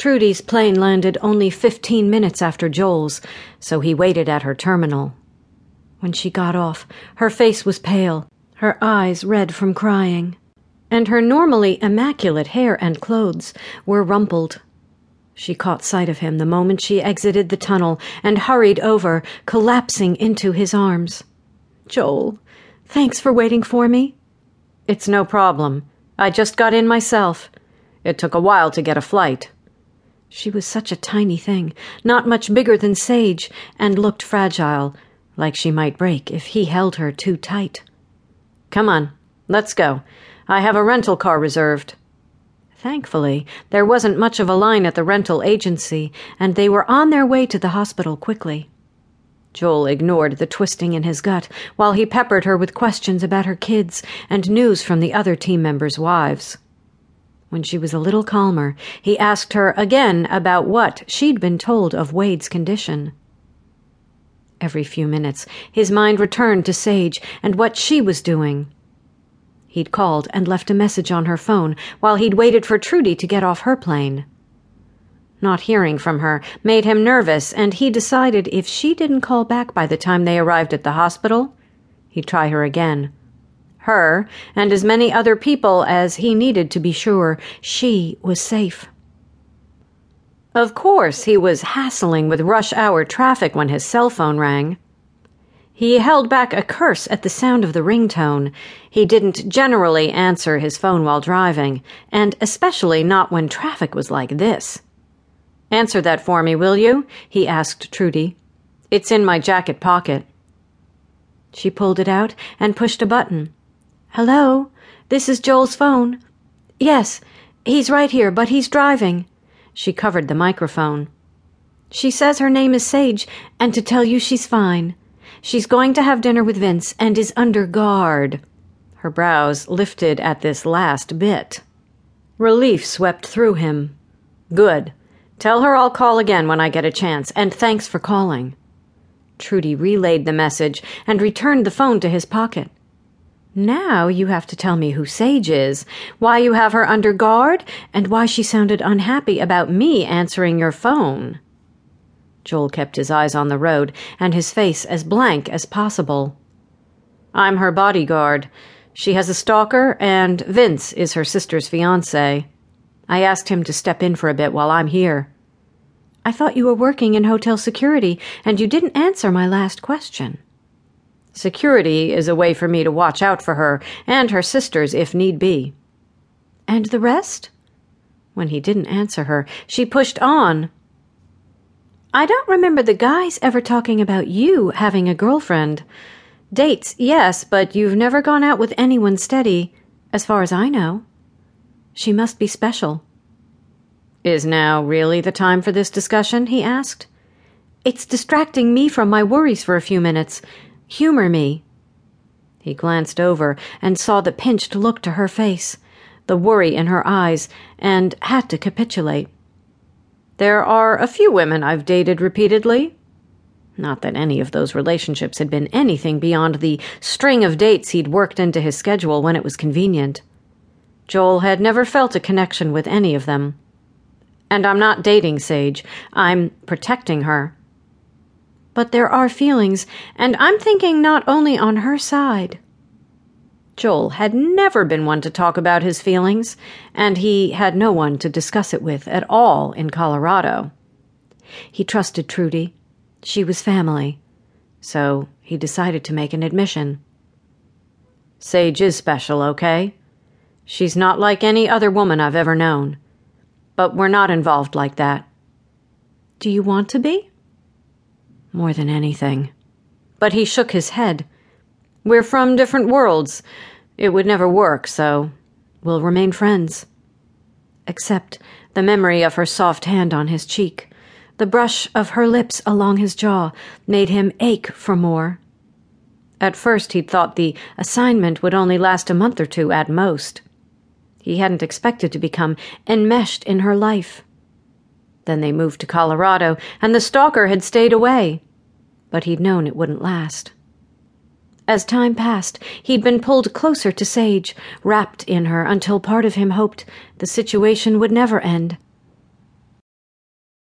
Trudy's plane landed only 15 minutes after Joel's, so he waited at her terminal. When she got off, her face was pale, her eyes red from crying, and her normally immaculate hair and clothes were rumpled. She caught sight of him the moment she exited the tunnel and hurried over, collapsing into his arms. Joel, thanks for waiting for me. It's no problem. I just got in myself. It took a while to get a flight. She was such a tiny thing, not much bigger than Sage, and looked fragile, like she might break if he held her too tight. Come on, let's go. I have a rental car reserved. Thankfully, there wasn't much of a line at the rental agency, and they were on their way to the hospital quickly. Joel ignored the twisting in his gut while he peppered her with questions about her kids and news from the other team members' wives. When she was a little calmer, he asked her again about what she'd been told of Wade's condition. Every few minutes, his mind returned to Sage and what she was doing. He'd called and left a message on her phone while he'd waited for Trudy to get off her plane. Not hearing from her made him nervous, and he decided if she didn't call back by the time they arrived at the hospital, he'd try her again her, and as many other people as he needed to be sure she was safe. Of course, he was hassling with rush hour traffic when his cell phone rang. He held back a curse at the sound of the ringtone. He didn't generally answer his phone while driving, and especially not when traffic was like this. Answer that for me, will you? he asked Trudy. It's in my jacket pocket. She pulled it out and pushed a button. Hello? This is Joel's phone. Yes, he's right here, but he's driving. She covered the microphone. She says her name is Sage, and to tell you she's fine. She's going to have dinner with Vince and is under guard. Her brows lifted at this last bit. Relief swept through him. Good. Tell her I'll call again when I get a chance, and thanks for calling. Trudy relayed the message and returned the phone to his pocket. Now you have to tell me who Sage is, why you have her under guard, and why she sounded unhappy about me answering your phone. Joel kept his eyes on the road and his face as blank as possible. I'm her bodyguard. She has a stalker, and Vince is her sister's fiance. I asked him to step in for a bit while I'm here. I thought you were working in hotel security, and you didn't answer my last question. Security is a way for me to watch out for her and her sisters if need be. And the rest? When he didn't answer her, she pushed on. I don't remember the guys ever talking about you having a girlfriend. Dates, yes, but you've never gone out with anyone steady, as far as I know. She must be special. Is now really the time for this discussion? he asked. It's distracting me from my worries for a few minutes. Humor me. He glanced over and saw the pinched look to her face, the worry in her eyes, and had to capitulate. There are a few women I've dated repeatedly. Not that any of those relationships had been anything beyond the string of dates he'd worked into his schedule when it was convenient. Joel had never felt a connection with any of them. And I'm not dating Sage, I'm protecting her. But there are feelings, and I'm thinking not only on her side. Joel had never been one to talk about his feelings, and he had no one to discuss it with at all in Colorado. He trusted Trudy. She was family. So he decided to make an admission. Sage is special, okay? She's not like any other woman I've ever known. But we're not involved like that. Do you want to be? More than anything. But he shook his head. We're from different worlds. It would never work, so we'll remain friends. Except the memory of her soft hand on his cheek, the brush of her lips along his jaw, made him ache for more. At first, he'd thought the assignment would only last a month or two at most. He hadn't expected to become enmeshed in her life. Then they moved to Colorado, and the stalker had stayed away. But he'd known it wouldn't last. As time passed, he'd been pulled closer to Sage, wrapped in her until part of him hoped the situation would never end.